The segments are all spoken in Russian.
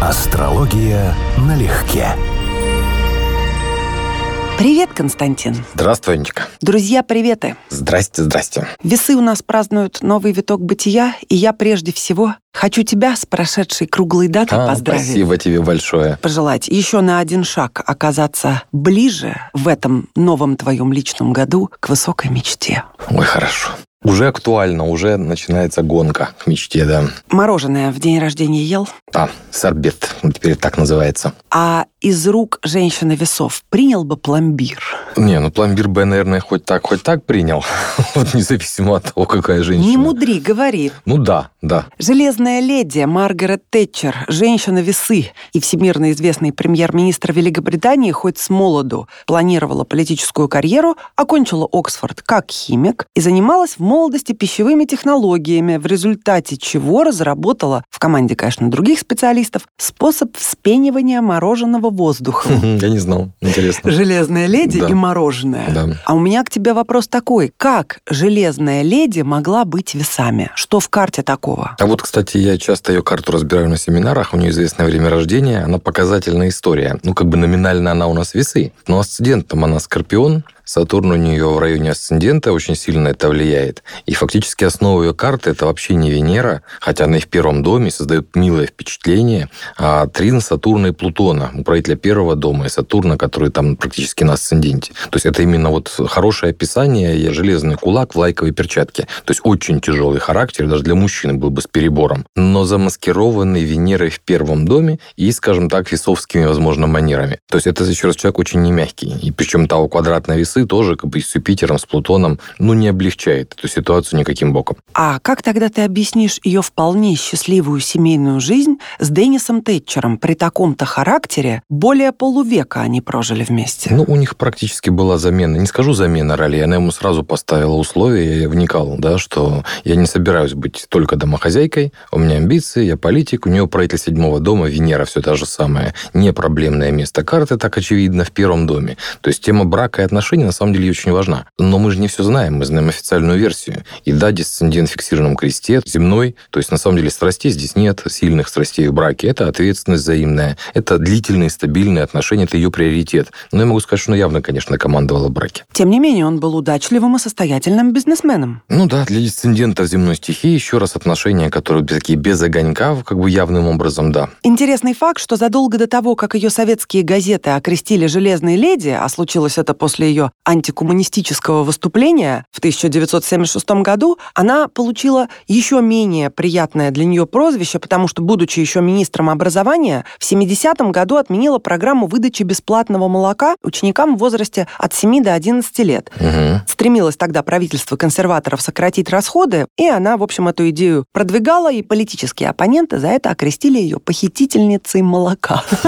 Астрология налегке. Привет, Константин. Здравствуй, Анечка. Друзья, приветы. Здрасте, здрасте. Весы у нас празднуют новый виток бытия, и я прежде всего хочу тебя с прошедшей круглой датой А, поздравить. спасибо тебе большое. Пожелать еще на один шаг оказаться ближе в этом новом твоем личном году к высокой мечте. Ой, хорошо. Уже актуально, уже начинается гонка к мечте, да. Мороженое в день рождения ел, А, сорбет, теперь так называется. а из рук женщины весов принял бы пломбир. Не, ну пломбир бы, наверное, хоть так, хоть так принял. Вот независимо от того, какая женщина. Не мудри, говори. Ну да, да. Железная леди Маргарет Тэтчер, женщина-весы и всемирно известный премьер-министр Великобритании хоть с молоду планировала политическую карьеру, окончила Оксфорд как химик и занималась в молодости пищевыми технологиями, в результате чего разработала, в команде, конечно, других специалистов, способ вспенивания мороженого воздухом. Я не знал, интересно. Железная леди Да. и мороженое. Да. А у меня к тебе вопрос такой. Как железная леди могла быть весами? Что в карте такого? А вот, кстати, я часто ее карту разбираю на семинарах, у нее известное время рождения, она показательная история. Ну, как бы номинально она у нас весы, но асцендентом она скорпион, Сатурн у нее в районе асцендента очень сильно это влияет. И фактически основа ее карты это вообще не Венера, хотя она и в первом доме создает милое впечатление, а трин Сатурна и Плутона, управителя первого дома, и Сатурна, который там практически на асценденте. То есть это именно вот хорошее описание, железный кулак в лайковой перчатке. То есть очень тяжелый характер, даже для мужчины был бы с перебором, но замаскированный Венерой в первом доме и, скажем так, весовскими, возможно, манерами. То есть это, еще раз, человек очень не мягкий. И причем того квадратные весы тоже как бы с Юпитером, с Плутоном, ну, не облегчает эту ситуацию никаким боком. А как тогда ты объяснишь ее вполне счастливую семейную жизнь с Деннисом Тэтчером? При таком-то характере более полувека они прожили вместе. Ну, у них практически была замена, не скажу замена ролей, она ему сразу поставила условия, я вникал, да, что я не собираюсь быть только домохозяйкой, у меня амбиции, я политик, у нее правитель седьмого дома, Венера, все то же самое, не проблемное место карты, так очевидно, в первом доме. То есть тема брака и отношений на самом деле очень важна. Но мы же не все знаем, мы знаем официальную версию. И да, дисцендент в фиксированном кресте, земной, то есть на самом деле страстей здесь нет, сильных страстей в браке, это ответственность взаимная, это длительные, стабильные отношения, это ее приоритет. Но я могу сказать, что она явно, конечно, командовала в браке. Тем не менее, он был удачливым и состоятельным бизнесменом. Ну да, для дисцендента в земной стихии еще раз отношения, которые такие без огонька, как бы явным образом, да. Интересный факт, что задолго до того, как ее советские газеты окрестили «железной леди», а случилось это после ее антикоммунистического выступления в 1976 году, она получила еще менее приятное для нее прозвище, потому что, будучи еще министром образования, в 70-м году отменила программу выдачи бесплатного молока ученикам в возрасте от 7 до 11 лет. Мгм. Стремилось тогда правительство консерваторов сократить расходы, и она, в общем, эту идею продвигала, и политические оппоненты за это окрестили ее похитительницей молока.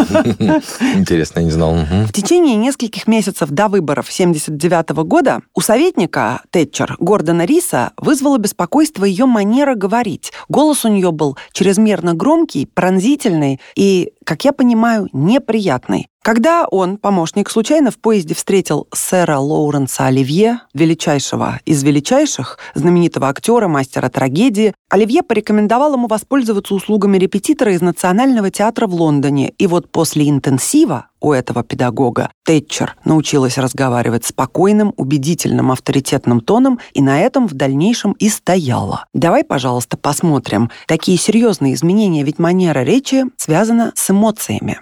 Интересно, я не знал. В течение нескольких месяцев до выборов 79 года у советника Тэтчер Гордона Риса вызвало беспокойство ее манера говорить. Голос у нее был чрезмерно громкий, пронзительный и, как я понимаю, неприятный. Когда он, помощник, случайно в поезде встретил сэра Лоуренса Оливье, величайшего из величайших, знаменитого актера, мастера трагедии, Оливье порекомендовал ему воспользоваться услугами репетитора из Национального театра в Лондоне. И вот после интенсива у этого педагога Тэтчер научилась разговаривать спокойным, убедительным, авторитетным тоном, и на этом в дальнейшем и стояла. Давай, пожалуйста, посмотрим. Такие серьезные изменения, ведь манера речи связана с эмоциями.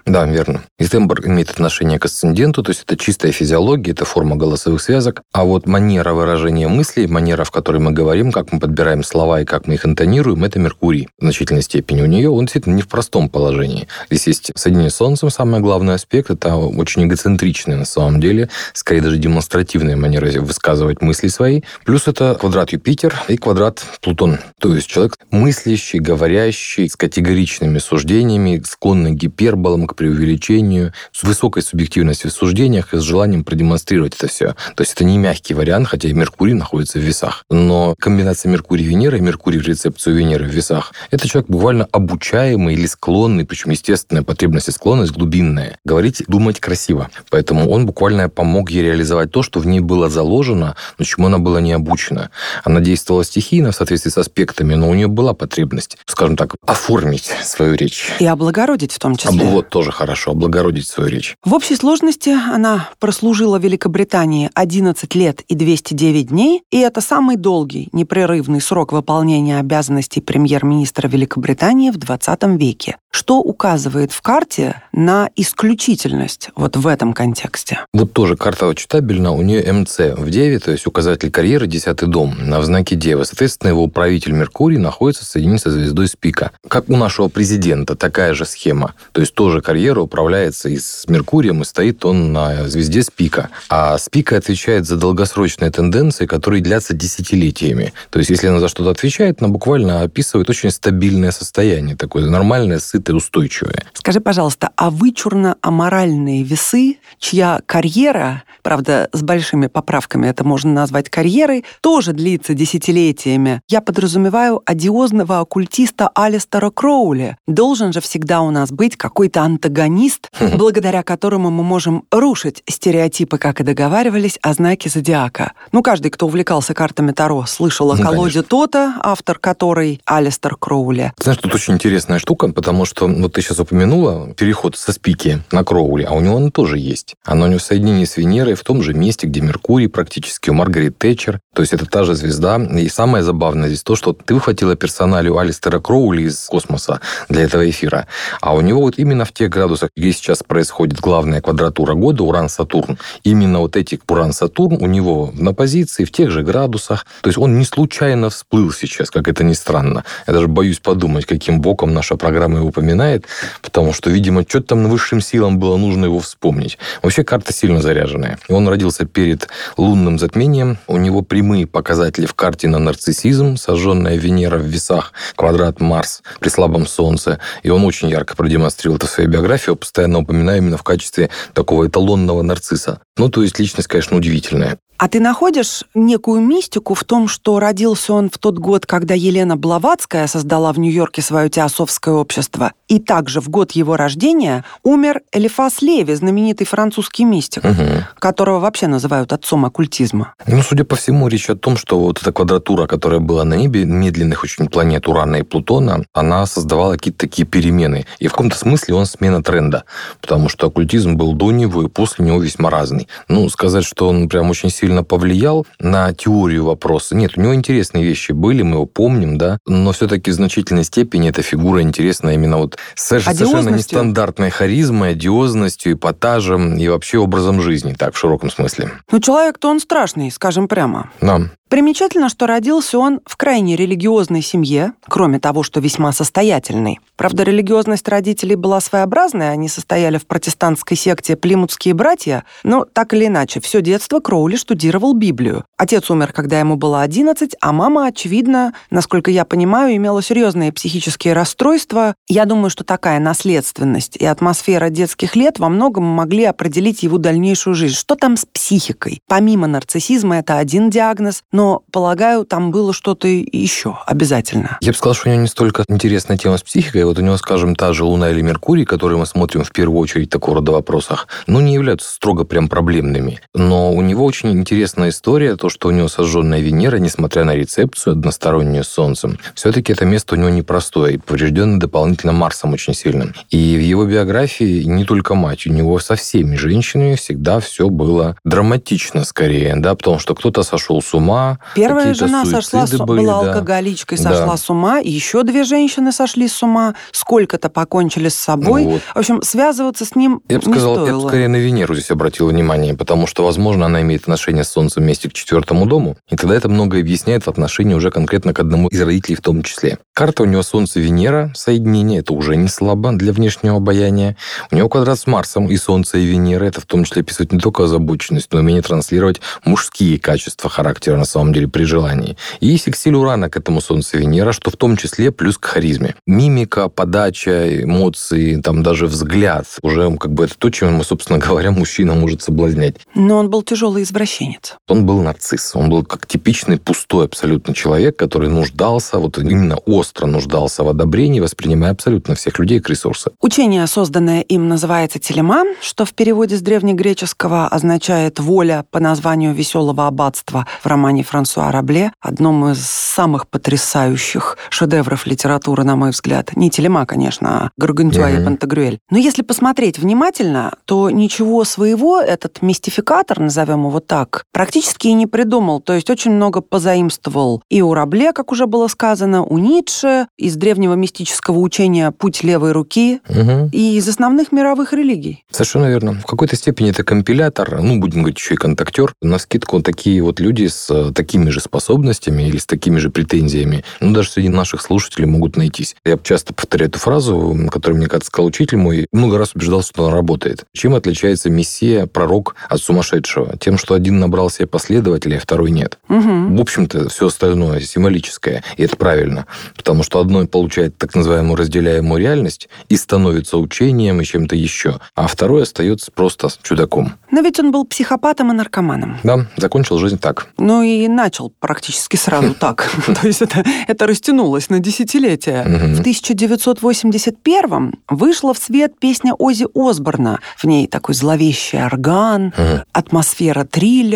Да, верно. И тембр имеет отношение к асценденту, то есть это чистая физиология, это форма голосовых связок. А вот манера выражения мыслей, манера, в которой мы говорим, как мы подбираем слова и как мы их интонируем, это Меркурий. В значительной степени у нее он действительно не в простом положении. Здесь есть соединение с Солнцем, самый главный аспект, это очень эгоцентричная на самом деле, скорее даже демонстративная манера высказывать мысли свои. Плюс это квадрат Юпитер и квадрат Плутон. То есть человек мыслящий, говорящий, с категоричными суждениями, склонный гиперболам, к преувеличению, с высокой субъективностью в суждениях и с желанием продемонстрировать это все. То есть это не мягкий вариант, хотя и Меркурий находится в весах. Но комбинация Меркурий-Венера и Меркурий в рецепцию Венеры в весах – это человек буквально обучаемый или склонный, причем естественная потребность и склонность глубинная, говорить, думать красиво. Поэтому он буквально помог ей реализовать то, что в ней было заложено, но чему она была не обучена. Она действовала стихийно в соответствии с аспектами, но у нее была потребность, скажем так, оформить свою речь. И облагородить в том том числе. Вот, тоже хорошо, облагородить свою речь. В общей сложности она прослужила в Великобритании 11 лет и 209 дней, и это самый долгий, непрерывный срок выполнения обязанностей премьер-министра Великобритании в 20 веке, что указывает в карте на исключительность вот в этом контексте. Вот тоже карта читабельна, у нее МЦ в Деве, то есть указатель карьеры, десятый дом, на знаке Девы. Соответственно, его управитель Меркурий находится соединен со звездой Спика. Как у нашего президента, такая же схема. То есть тоже карьера управляется и с Меркурием, и стоит он на звезде Спика. А Спика отвечает за долгосрочные тенденции, которые длятся десятилетиями. То есть если она за что-то отвечает, она буквально описывает очень стабильное состояние, такое нормальное, сытое, устойчивое. Скажи, пожалуйста, а вычурно-аморальные весы, чья карьера, правда, с большими поправками это можно назвать карьерой, тоже длится десятилетиями. Я подразумеваю одиозного оккультиста Алистера Кроули. Должен же всегда у нас быть какой-то антагонист, благодаря которому мы можем рушить стереотипы, как и договаривались, о знаке зодиака. Ну, каждый, кто увлекался картами Таро, слышал о ну, колоде Тота, автор которой Алистер Кроули. Знаешь, тут очень интересная штука, потому что вот ты сейчас упомянула переход со спики на Кроули, а у него он тоже есть. Оно у него соединение с Венерой в том же месте, где Меркурий практически, у Маргарет Тэтчер. То есть это та же звезда. И самое забавное здесь то, что ты выхватила персоналию Алистера Кроули из космоса для этого эфира. А у него вот именно в тех градусах, где сейчас происходит главная квадратура года, Уран-Сатурн, именно вот эти Уран-Сатурн у него на позиции в тех же градусах. То есть он не случайно всплыл сейчас, как это ни странно. Я даже боюсь подумать, каким боком наша программа его упоминает, потому что, видимо, что-то там высшим силам было нужно его вспомнить. Вообще карта сильно заряженная. Он родился перед лунным затмением. У него прямые показатели в карте на нарциссизм, сожженная Венера в весах, квадрат Марс при слабом Солнце. И он очень ярко продемонстрировал это в своей биографии, постоянно упоминаю именно в качестве такого эталонного нарцисса. Ну, то есть личность, конечно, удивительная. А ты находишь некую мистику в том, что родился он в тот год, когда Елена Блаватская создала в Нью-Йорке свое теософское общество, и также в год его рождения умер Элифас Леви, знаменитый французский мистик, угу. которого вообще называют отцом оккультизма. Ну, судя по всему, речь о том, что вот эта квадратура, которая была на небе, медленных очень планет Урана и Плутона, она создавала какие-то такие перемены. И в каком-то смысле он смена тренда, потому что оккультизм был до него и после него весьма разный. Ну, сказать, что он прям очень сильно сильно повлиял на теорию вопроса. Нет, у него интересные вещи были, мы его помним, да, но все-таки в значительной степени эта фигура интересна именно вот совершенно нестандартной харизмой, одиозностью, эпатажем и вообще образом жизни, так, в широком смысле. Ну, человек-то он страшный, скажем прямо. Да. Примечательно, что родился он в крайне религиозной семье, кроме того, что весьма состоятельный. Правда, религиозность родителей была своеобразная, они состояли в протестантской секте «Плимутские братья», но так или иначе, все детство Кроули штудировал Библию. Отец умер, когда ему было 11, а мама, очевидно, насколько я понимаю, имела серьезные психические расстройства. Я думаю, что такая наследственность и атмосфера детских лет во многом могли определить его дальнейшую жизнь. Что там с психикой? Помимо нарциссизма это один диагноз, но, полагаю, там было что-то еще обязательно. Я бы сказал, что у него не столько интересная тема с психикой, вот у него, скажем, та же Луна или Меркурий, которые мы смотрим в первую очередь в такого рода вопросах, ну, не являются строго прям проблемными. Но у него очень интересная история, то, что у него сожженная Венера, несмотря на рецепцию одностороннюю с Солнцем, все-таки это место у него непростое, и поврежденное дополнительно Марсом очень сильно. И в его биографии не только мать, у него со всеми женщинами всегда все было драматично скорее, да, потому что кто-то сошел с ума, Первая жена сошла с... были, была да. алкоголичкой, сошла да. с ума. Еще две женщины сошли с ума. Сколько-то покончили с собой. Вот. В общем, связываться с ним Я бы сказал, стоило. я бы скорее на Венеру здесь обратил внимание, потому что, возможно, она имеет отношение с Солнцем вместе к четвертому дому. И тогда это многое объясняет в отношении уже конкретно к одному из родителей в том числе. Карта у него Солнце-Венера, соединение, это уже не слабо для внешнего обаяния. У него квадрат с Марсом и Солнце, и Венера. Это в том числе описывает не только озабоченность, но и умение транслировать мужские качества характера на самом деле при желании. И сексиль Урана к этому Солнце Венера, что в том числе плюс к харизме. Мимика, подача, эмоции, там даже взгляд. Уже как бы это то, чем собственно говоря, мужчина может соблазнять. Но он был тяжелый извращенец. Извращенец. Он был нарцисс. Он был как типичный пустой абсолютно человек, который нуждался, вот именно остро нуждался в одобрении, воспринимая абсолютно всех людей как ресурсы. Учение, созданное им, называется телема, что в переводе с древнегреческого означает «воля» по названию «Веселого аббатства» в романе Франсуа Рабле, одном из самых потрясающих шедевров литературы, на мой взгляд. Не телема, конечно, а Гаргантюа mm-hmm. и Пантагрюэль. Но если посмотреть внимательно, то ничего своего этот мистификатор, назовем его так, практически и не придумал. То есть очень много позаимствовал и у Рабле, как уже было сказано, у Ницше, из древнего мистического учения «Путь левой руки» угу. и из основных мировых религий. Совершенно верно. В какой-то степени это компилятор, ну, будем говорить, еще и контактер. На скидку такие вот люди с э, такими же способностями или с такими же претензиями, ну, даже среди наших слушателей могут найтись. Я часто повторяю эту фразу, которую, мне кажется, сказал учитель мой, много раз убеждался, что она работает. Чем отличается мессия, пророк от сумасшедшего? Тем, что один набрал себе последователей, а второй нет. Угу. В общем-то, все остальное символическое, и это правильно. Потому что одной получает так называемую разделяемую реальность и становится учением и чем-то еще, а второй остается просто чудаком. Но ведь он был психопатом и наркоманом. Да, закончил жизнь так. Ну и начал практически сразу так. То есть это, растянулось на десятилетия. В 1981 вышла в свет песня Ози Осборна. В ней такой зловещий орган, атмосфера триллера.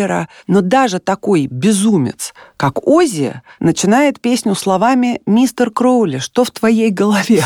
Но даже такой безумец, как Ози, начинает песню словами «Мистер Кроули, что в твоей голове?»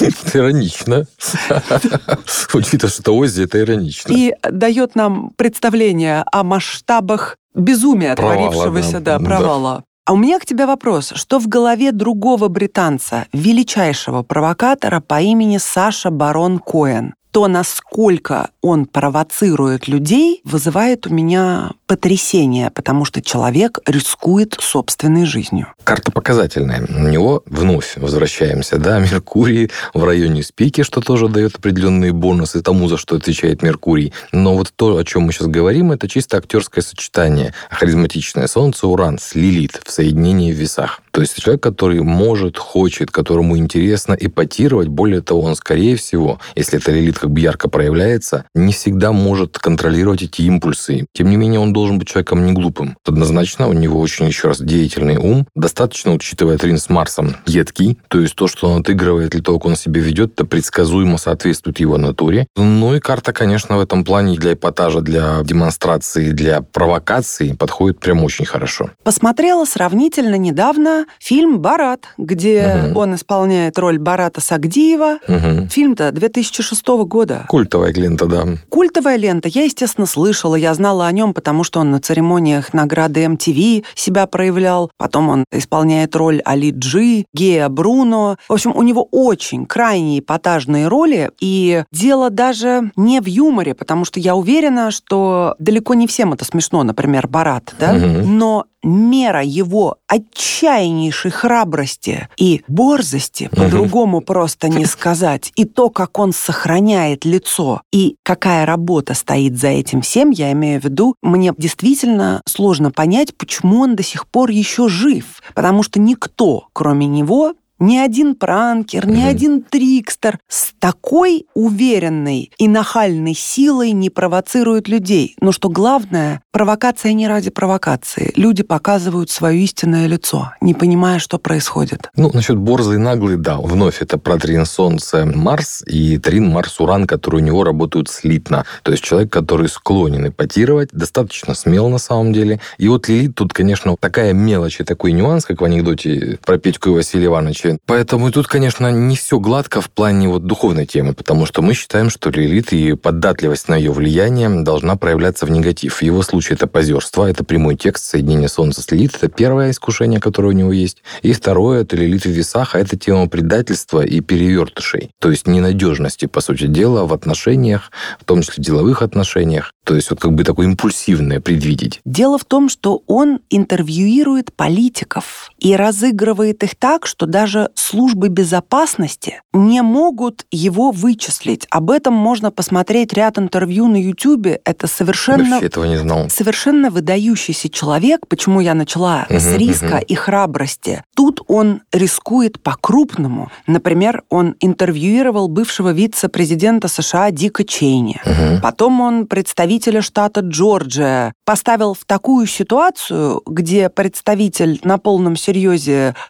Это иронично. Учитывая, что Ози, это иронично. И дает нам представление о масштабах безумия, провала, творившегося, да, да, провала. А у меня к тебе вопрос. Что в голове другого британца, величайшего провокатора по имени Саша Барон Коэн? То, насколько он провоцирует людей, вызывает у меня потрясение, потому что человек рискует собственной жизнью. Карта показательная. У него вновь возвращаемся, да, Меркурий в районе спики, что тоже дает определенные бонусы тому, за что отвечает Меркурий. Но вот то, о чем мы сейчас говорим, это чисто актерское сочетание. Харизматичное Солнце, Уран с Лилит в соединении в весах. То есть человек, который может, хочет, которому интересно эпатировать, более того, он, скорее всего, если это Лилит как бы ярко проявляется, не всегда может контролировать эти импульсы. Тем не менее, он должен быть человеком не глупым. Однозначно, у него очень, еще раз, деятельный ум. Достаточно, учитывая Трин с Марсом, едкий. То есть то, что он отыгрывает, или то, как он себя ведет, это предсказуемо соответствует его натуре. Ну и карта, конечно, в этом плане для эпатажа, для демонстрации, для провокации подходит прям очень хорошо. Посмотрела сравнительно недавно фильм «Барат», где угу. он исполняет роль Барата Сагдиева. Угу. Фильм-то 2006 года. Культовая лента, да. Культовая лента. Я, естественно, слышала, я знала о нем, потому что он на церемониях награды MTV себя проявлял. Потом он исполняет роль Али Джи, Гея Бруно. В общем, у него очень крайне эпатажные роли. И дело даже не в юморе, потому что я уверена, что далеко не всем это смешно, например, Барат, да? Угу. Но мера его отчаяннейшей храбрости и борзости, по-другому просто не сказать, и то, как он сохраняет лицо, и какая работа стоит за этим всем, я имею в виду, мне действительно сложно понять, почему он до сих пор еще жив, потому что никто, кроме него, ни один пранкер, ни один трикстер с такой уверенной и нахальной силой не провоцирует людей. Но что главное, провокация не ради провокации. Люди показывают свое истинное лицо, не понимая, что происходит. Ну, насчет борзый и наглый, да. Вновь это про трин Солнце Марс и трин Марс Уран, которые у него работают слитно. То есть человек, который склонен эпатировать, достаточно смел на самом деле. И вот Лилит тут, конечно, такая мелочь и такой нюанс, как в анекдоте про Петьку и Василия Ивановича, принципе. Поэтому тут, конечно, не все гладко в плане вот духовной темы, потому что мы считаем, что Лилит и податливость на ее влияние должна проявляться в негатив. В его случае это позерство, это прямой текст соединения Солнца с Лилит. Это первое искушение, которое у него есть. И второе, это Лилит в весах, а это тема предательства и перевертышей. То есть ненадежности, по сути дела, в отношениях, в том числе в деловых отношениях. То есть вот как бы такое импульсивное предвидеть. Дело в том, что он интервьюирует политиков и разыгрывает их так, что даже службы безопасности не могут его вычислить. Об этом можно посмотреть ряд интервью на YouTube. Это совершенно... Вообще этого не знал. Совершенно выдающийся человек. Почему я начала Мгм, с риска мгм. и храбрости? Тут он рискует по-крупному. Например, он интервьюировал бывшего вице-президента США Дика Чейни. Мгм. Потом он представителя штата Джорджия поставил в такую ситуацию, где представитель на полном серьезе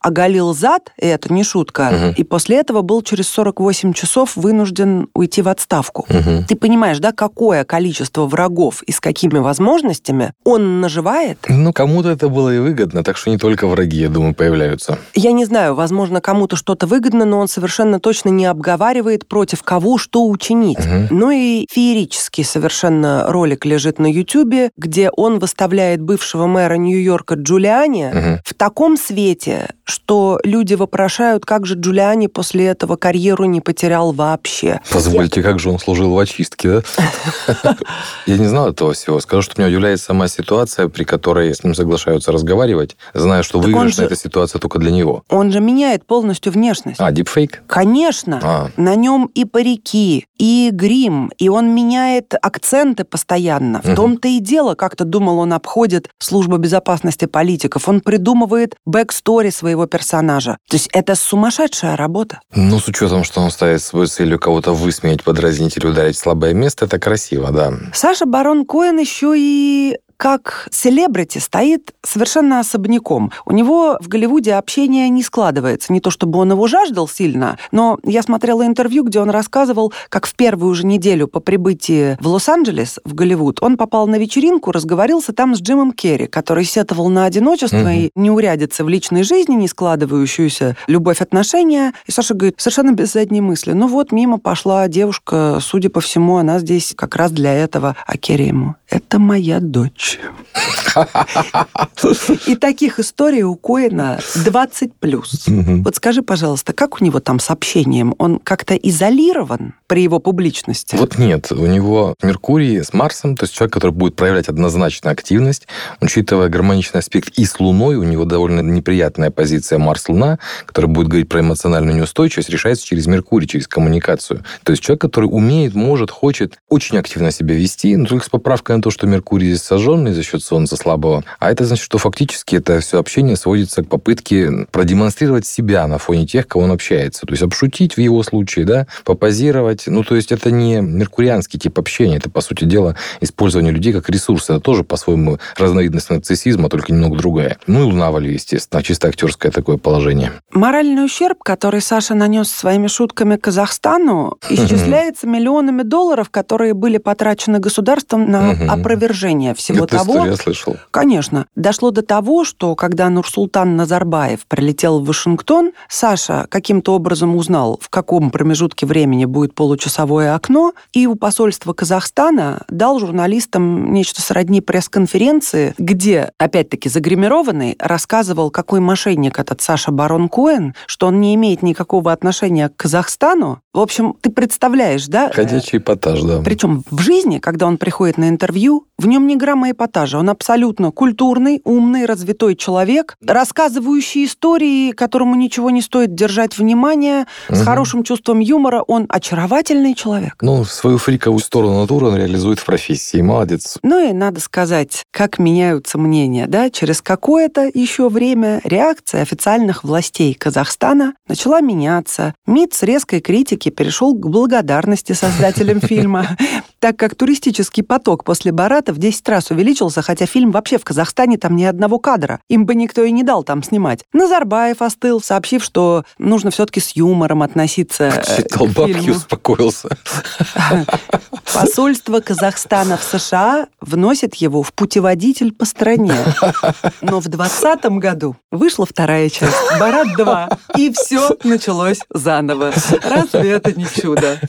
оголил зад, и это не шутка, Мгм. и после этого был через 48 часов вынужден уйти в отставку. Мгм. Ты понимаешь, да, какое количество врагов и с какими возможностями он наживает? Ну, кому-то это было и выгодно, так что не только враги, я думаю, появляются. Я не знаю, возможно, кому-то что-то выгодно, но он совершенно точно не обговаривает, против кого что учинить. Мгм. Ну и феерический совершенно ролик лежит на Ютубе, где он выставляет бывшего мэра Нью-Йорка Джулиани Мгм. в таком свете, что люди вопрошают, как же Джулиани после этого карьеру не потерял вообще. Позвольте, как же он служил в очистке, да? Я не знал этого всего. Скажу, что меня удивляет сама ситуация, при которой с ним соглашаются разговаривать, зная, что выигрышная эта ситуация только для него. Он же меняет полностью внешность. А, дипфейк? Конечно. А, На нем и парики, и грим, и он меняет акценты постоянно. В том-то и дело, как-то думал, он обходит службу безопасности политиков. Он придумывает backstory своего персонажа. То есть это сумасшедшая работа. ну, с учетом, что он ставит свою целью кого-то высмеять, подразнить или ударить слабое место, это красиво, да. Саша Барон Коэн еще и как селебрити стоит совершенно особняком. У него в Голливуде общение не складывается. Не то чтобы он его жаждал сильно, но я смотрела интервью, где он рассказывал, как в первую же неделю по прибытии в Лос-Анджелес, в Голливуд, он попал на вечеринку, разговорился там с Джимом Керри, который сетовал на одиночество Мгм. и неурядицы в личной жизни, не складывающуюся любовь, отношения. И Саша говорит, совершенно без задней мысли. Ну вот, мимо пошла девушка, судя по всему, она здесь как раз для этого. А Керри ему, это моя дочь. И таких историй у Коэна 20 плюс. Вот скажи, пожалуйста, как у него там с общением? Он как-то изолирован при его публичности? Вот нет, у него Меркурий с Марсом, то есть человек, который будет проявлять однозначно активность, учитывая гармоничный аспект и с Луной, у него довольно неприятная позиция Марс-Луна, которая будет говорить про эмоциональную неустойчивость, решается через Меркурий, через коммуникацию. То есть человек, который умеет, может, хочет очень активно себя вести, но только с поправкой на то, что Меркурий здесь сожженный за счет Солнца слабого. А это значит, что фактически это все общение сводится к попытке продемонстрировать себя на фоне тех, кого он общается. То есть обшутить в его случае, да, попозировать. Ну, то есть это не меркурианский тип общения, это, по сути дела, использование людей как ресурса. Это тоже, по-своему, разновидность нарциссизма, только немного другая. Ну и Луна Вали, естественно, чисто актерское такое положение. Моральный ущерб, который Саша нанес своими шутками Казахстану, исчисляется миллионами долларов, которые были потрачены государством на. Опровержение всего Эту того, я слышал. Конечно. Дошло до того, что когда Нурсултан Назарбаев прилетел в Вашингтон, Саша каким-то образом узнал, в каком промежутке времени будет получасовое окно, и у посольства Казахстана дал журналистам нечто сродни пресс-конференции, где, опять-таки, загримированный рассказывал, какой мошенник этот Саша Барон Коэн, что он не имеет никакого отношения к Казахстану. В общем, ты представляешь, да? Ходячий эпатаж, да. Причем в жизни, когда он приходит на интервью, в нем ни грамма эпатажа. Он абсолютно культурный, умный, развитой человек, рассказывающий истории, которому ничего не стоит держать внимание, с Мгм. хорошим чувством юмора. Он очаровательный человек. Ну, свою фриковую сторону натуры он реализует в профессии. Молодец. Ну и надо сказать, как меняются мнения, да, через какое-то еще время реакция официальных властей Казахстана начала меняться. МИД с резкой критики перешел к благодарности создателям фильма, так как туристический поток после Барата в 10 раз увеличился, хотя фильм вообще в Казахстане там ни одного кадра. Им бы никто и не дал там снимать. Назарбаев остыл, сообщив, что нужно все-таки с юмором относиться э, Читал к бабки, фильму. успокоился. Посольство Казахстана в США вносит его в путеводитель по стране. Но в 2020 году вышла вторая часть, «Барат 2», и все началось заново. Разве это не чудо?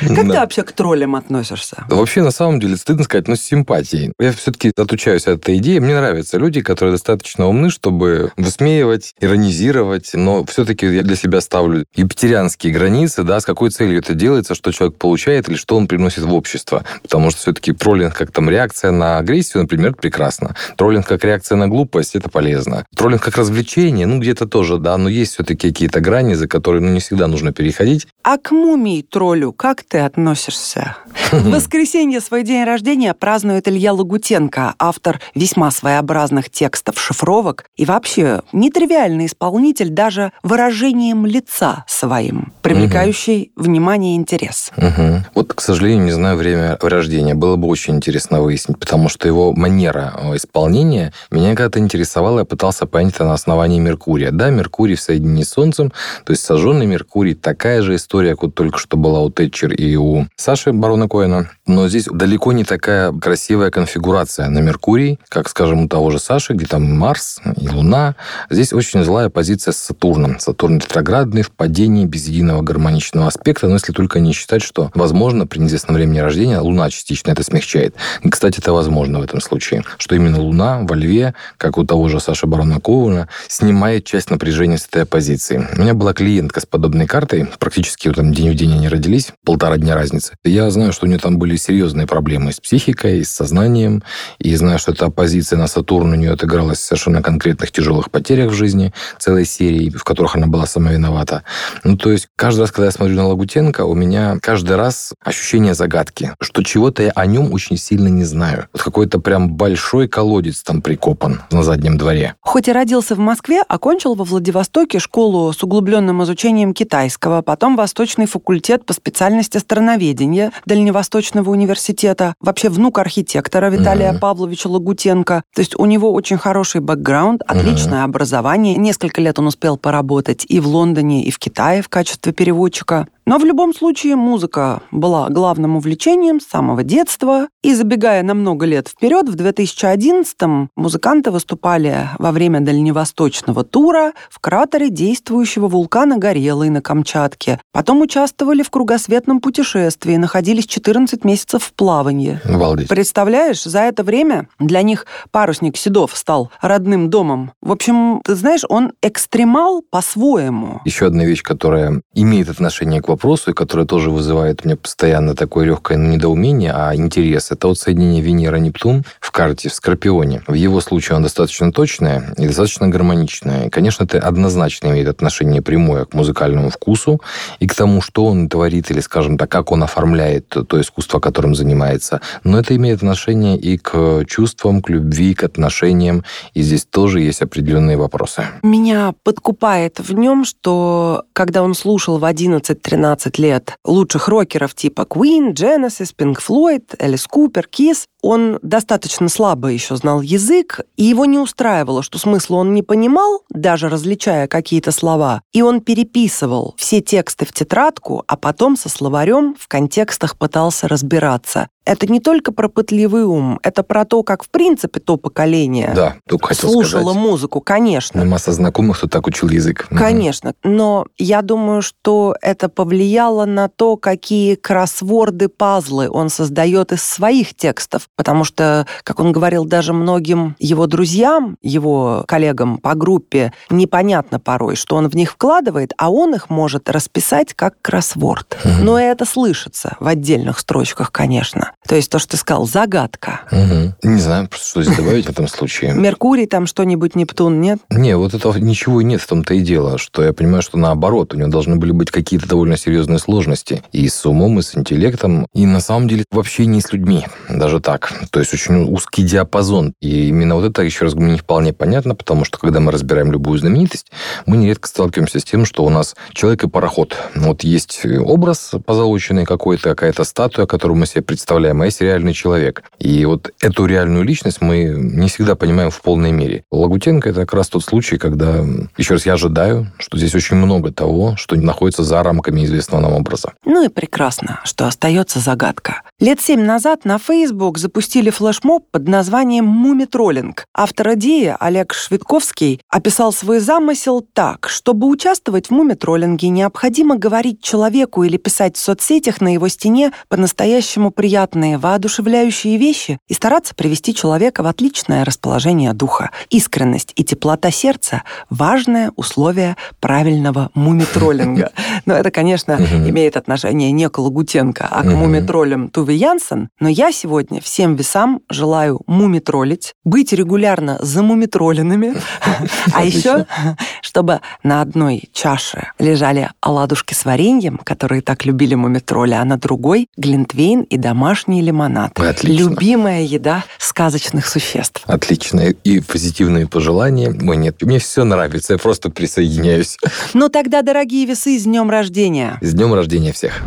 Как ты вообще к троллям относишься? Вообще, на самом деле, стыдно сказать, но с симпатией. Я все-таки отучаюсь от этой идеи. Мне нравятся люди, которые достаточно умны, чтобы высмеивать, иронизировать, но все-таки я для себя ставлю епитерианские границы, да, с какой целью это делается, что человек получает или что он приносит в общество. Потому что все-таки троллинг как там реакция на агрессию, например, прекрасно. Троллинг как реакция на глупость, это полезно. Троллинг как развлечение, ну, где-то тоже, да, но есть все-таки какие-то грани, за которые, ну, не всегда нужно переходить. А к мумии-троллю как ты относишься? В воскресенье свой день рождения празднует Илья Лагутенко, автор весьма своеобразных текстов, шифровок и вообще нетривиальный исполнитель даже выражением лица своим, привлекающий угу. внимание и интерес. Угу. Вот, к сожалению, не знаю время рождения. Было бы очень интересно выяснить, потому что его манера э, исполнения меня когда-то интересовала, я пытался понять это на основании Меркурия. Да, Меркурий в соединении с Солнцем, то есть сожженный Меркурий, такая же история, как вот только что была у Тэтчер и у Саши Барона Коэна. Но здесь далеко не такая красивая конфигурация на Меркурий, как, скажем, у того же Саши, где там Марс и Луна. Здесь очень злая позиция с Сатурном. Сатурн ретроградный, в падении, без единого гармоничного аспекта, но если только не считать, что, возможно, при неизвестном времени рождения Луна частично это смягчает. И, кстати, это возможно в этом случае, что именно Луна во Льве, как у того же Саши Барона Коуна, снимает часть напряжения с этой позиции. У меня была клиентка с подобной картой, практически там день в день они родились, полтора дня разницы. Я знаю, что у нее там были серьезные проблемы с психикой, с сознанием, и знаю, что эта оппозиция на Сатурн у нее отыгралась совершенно конкретных тяжелых потерях в жизни, целой серии, в которых она была сама виновата. Ну, то есть, каждый раз, когда я смотрю на Лагутенко, у меня каждый раз ощущение загадки, что чего-то я о нем очень сильно не знаю. Вот какой-то прям большой колодец там прикопан на заднем дворе. Хоть и родился в Москве, окончил во Владивостоке школу с углубленным изучением китайского, потом Восточный факультет по специальности страноведения Дальневосточного университета, вообще внук архитектора Виталия mm-hmm. Павловича Лагутенко. То есть у него очень хороший бэкграунд, отличное mm-hmm. образование. Несколько лет он успел поработать и в Лондоне, и в Китае в качестве переводчика. Но в любом случае музыка была главным увлечением с самого детства. И забегая на много лет вперед, в 2011-м музыканты выступали во время дальневосточного тура в кратере действующего вулкана Горелый на Камчатке. Потом участвовали в кругосветном путешествии, находились 14 месяцев в плавании. Обалдеть. Представляешь, за это время для них парусник Седов стал родным домом. В общем, ты знаешь, он экстремал по-своему. Еще одна вещь, которая имеет отношение к вопросу, и которая тоже вызывает у меня постоянно такое легкое недоумение, а интерес. Это вот соединение Венера-Нептун в карте, в Скорпионе. В его случае он достаточно точное и достаточно гармоничное. И, конечно, это однозначно имеет отношение прямое к музыкальному вкусу и к тому, что он творит, или, скажем так, как он оформляет то искусство, которым занимается. Но это имеет отношение и к чувствам, к любви, к отношениям. И здесь тоже есть определенные вопросы. Меня подкупает в нем, что когда он слушал в 11-13 15 лет лучших рокеров типа Queen, Genesis, Pink Floyd, Alice Cooper, Kiss, он достаточно слабо еще знал язык, и его не устраивало, что смысла он не понимал, даже различая какие-то слова, и он переписывал все тексты в тетрадку, а потом со словарем в контекстах пытался разбираться. Это не только про пытливый ум, это про то, как в принципе то поколение да, слушало сказать. музыку, конечно. У масса знакомых, кто так учил язык. Конечно, но я думаю, что это повлияло на то, какие кроссворды, пазлы он создает из своих текстов. Потому что, как он говорил, даже многим его друзьям, его коллегам по группе, непонятно порой, что он в них вкладывает, а он их может расписать как кроссворд. Угу. Но это слышится в отдельных строчках, конечно. То есть то, что ты сказал, загадка. Угу. Не знаю, что здесь добавить в этом случае. Меркурий там что-нибудь, Нептун, нет? Не, вот этого ничего и нет в том-то и дело, что я понимаю, что наоборот, у него должны были быть какие-то довольно серьезные сложности и с умом, и с интеллектом, и на самом деле вообще не с людьми, даже так. То есть очень узкий диапазон. И именно вот это, еще раз, мне не вполне понятно, потому что когда мы разбираем любую знаменитость, мы нередко сталкиваемся с тем, что у нас человек и пароход. Вот есть образ позолоченный какой-то, какая-то статуя, которую мы себе представляем, а есть реальный человек. И вот эту реальную личность мы не всегда понимаем в полной мере. Лагутенко – это как раз тот случай, когда, еще раз, я ожидаю, что здесь очень много того, что находится за рамками известного нам образа. Ну и прекрасно, что остается загадка. Лет семь назад на Facebook запустили флешмоб под названием «Мумитроллинг». Автор идеи Олег Швидковский описал свой замысел так. Чтобы участвовать в мумитроллинге, необходимо говорить человеку или писать в соцсетях на его стене по-настоящему приятные, воодушевляющие вещи и стараться привести человека в отличное расположение духа. Искренность и теплота сердца – важное условие правильного мумитроллинга. Но это, конечно, имеет отношение не к Лагутенко, а к мумитроллям Туве Янсен. Но я сегодня всем весам желаю мумитроллить, быть регулярно замумитроленными, а еще, чтобы на одной чаше лежали оладушки с вареньем, которые так любили мумитроли, а на другой – глинтвейн и домашний лимонад. Отлично. Любимая еда сказочных существ. Отлично. И позитивные пожелания. Ой, нет, мне все нравится, я просто присоединяюсь. Ну тогда, дорогие весы, с днем рождения! С днем рождения всех!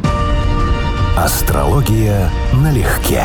Астрология налегке.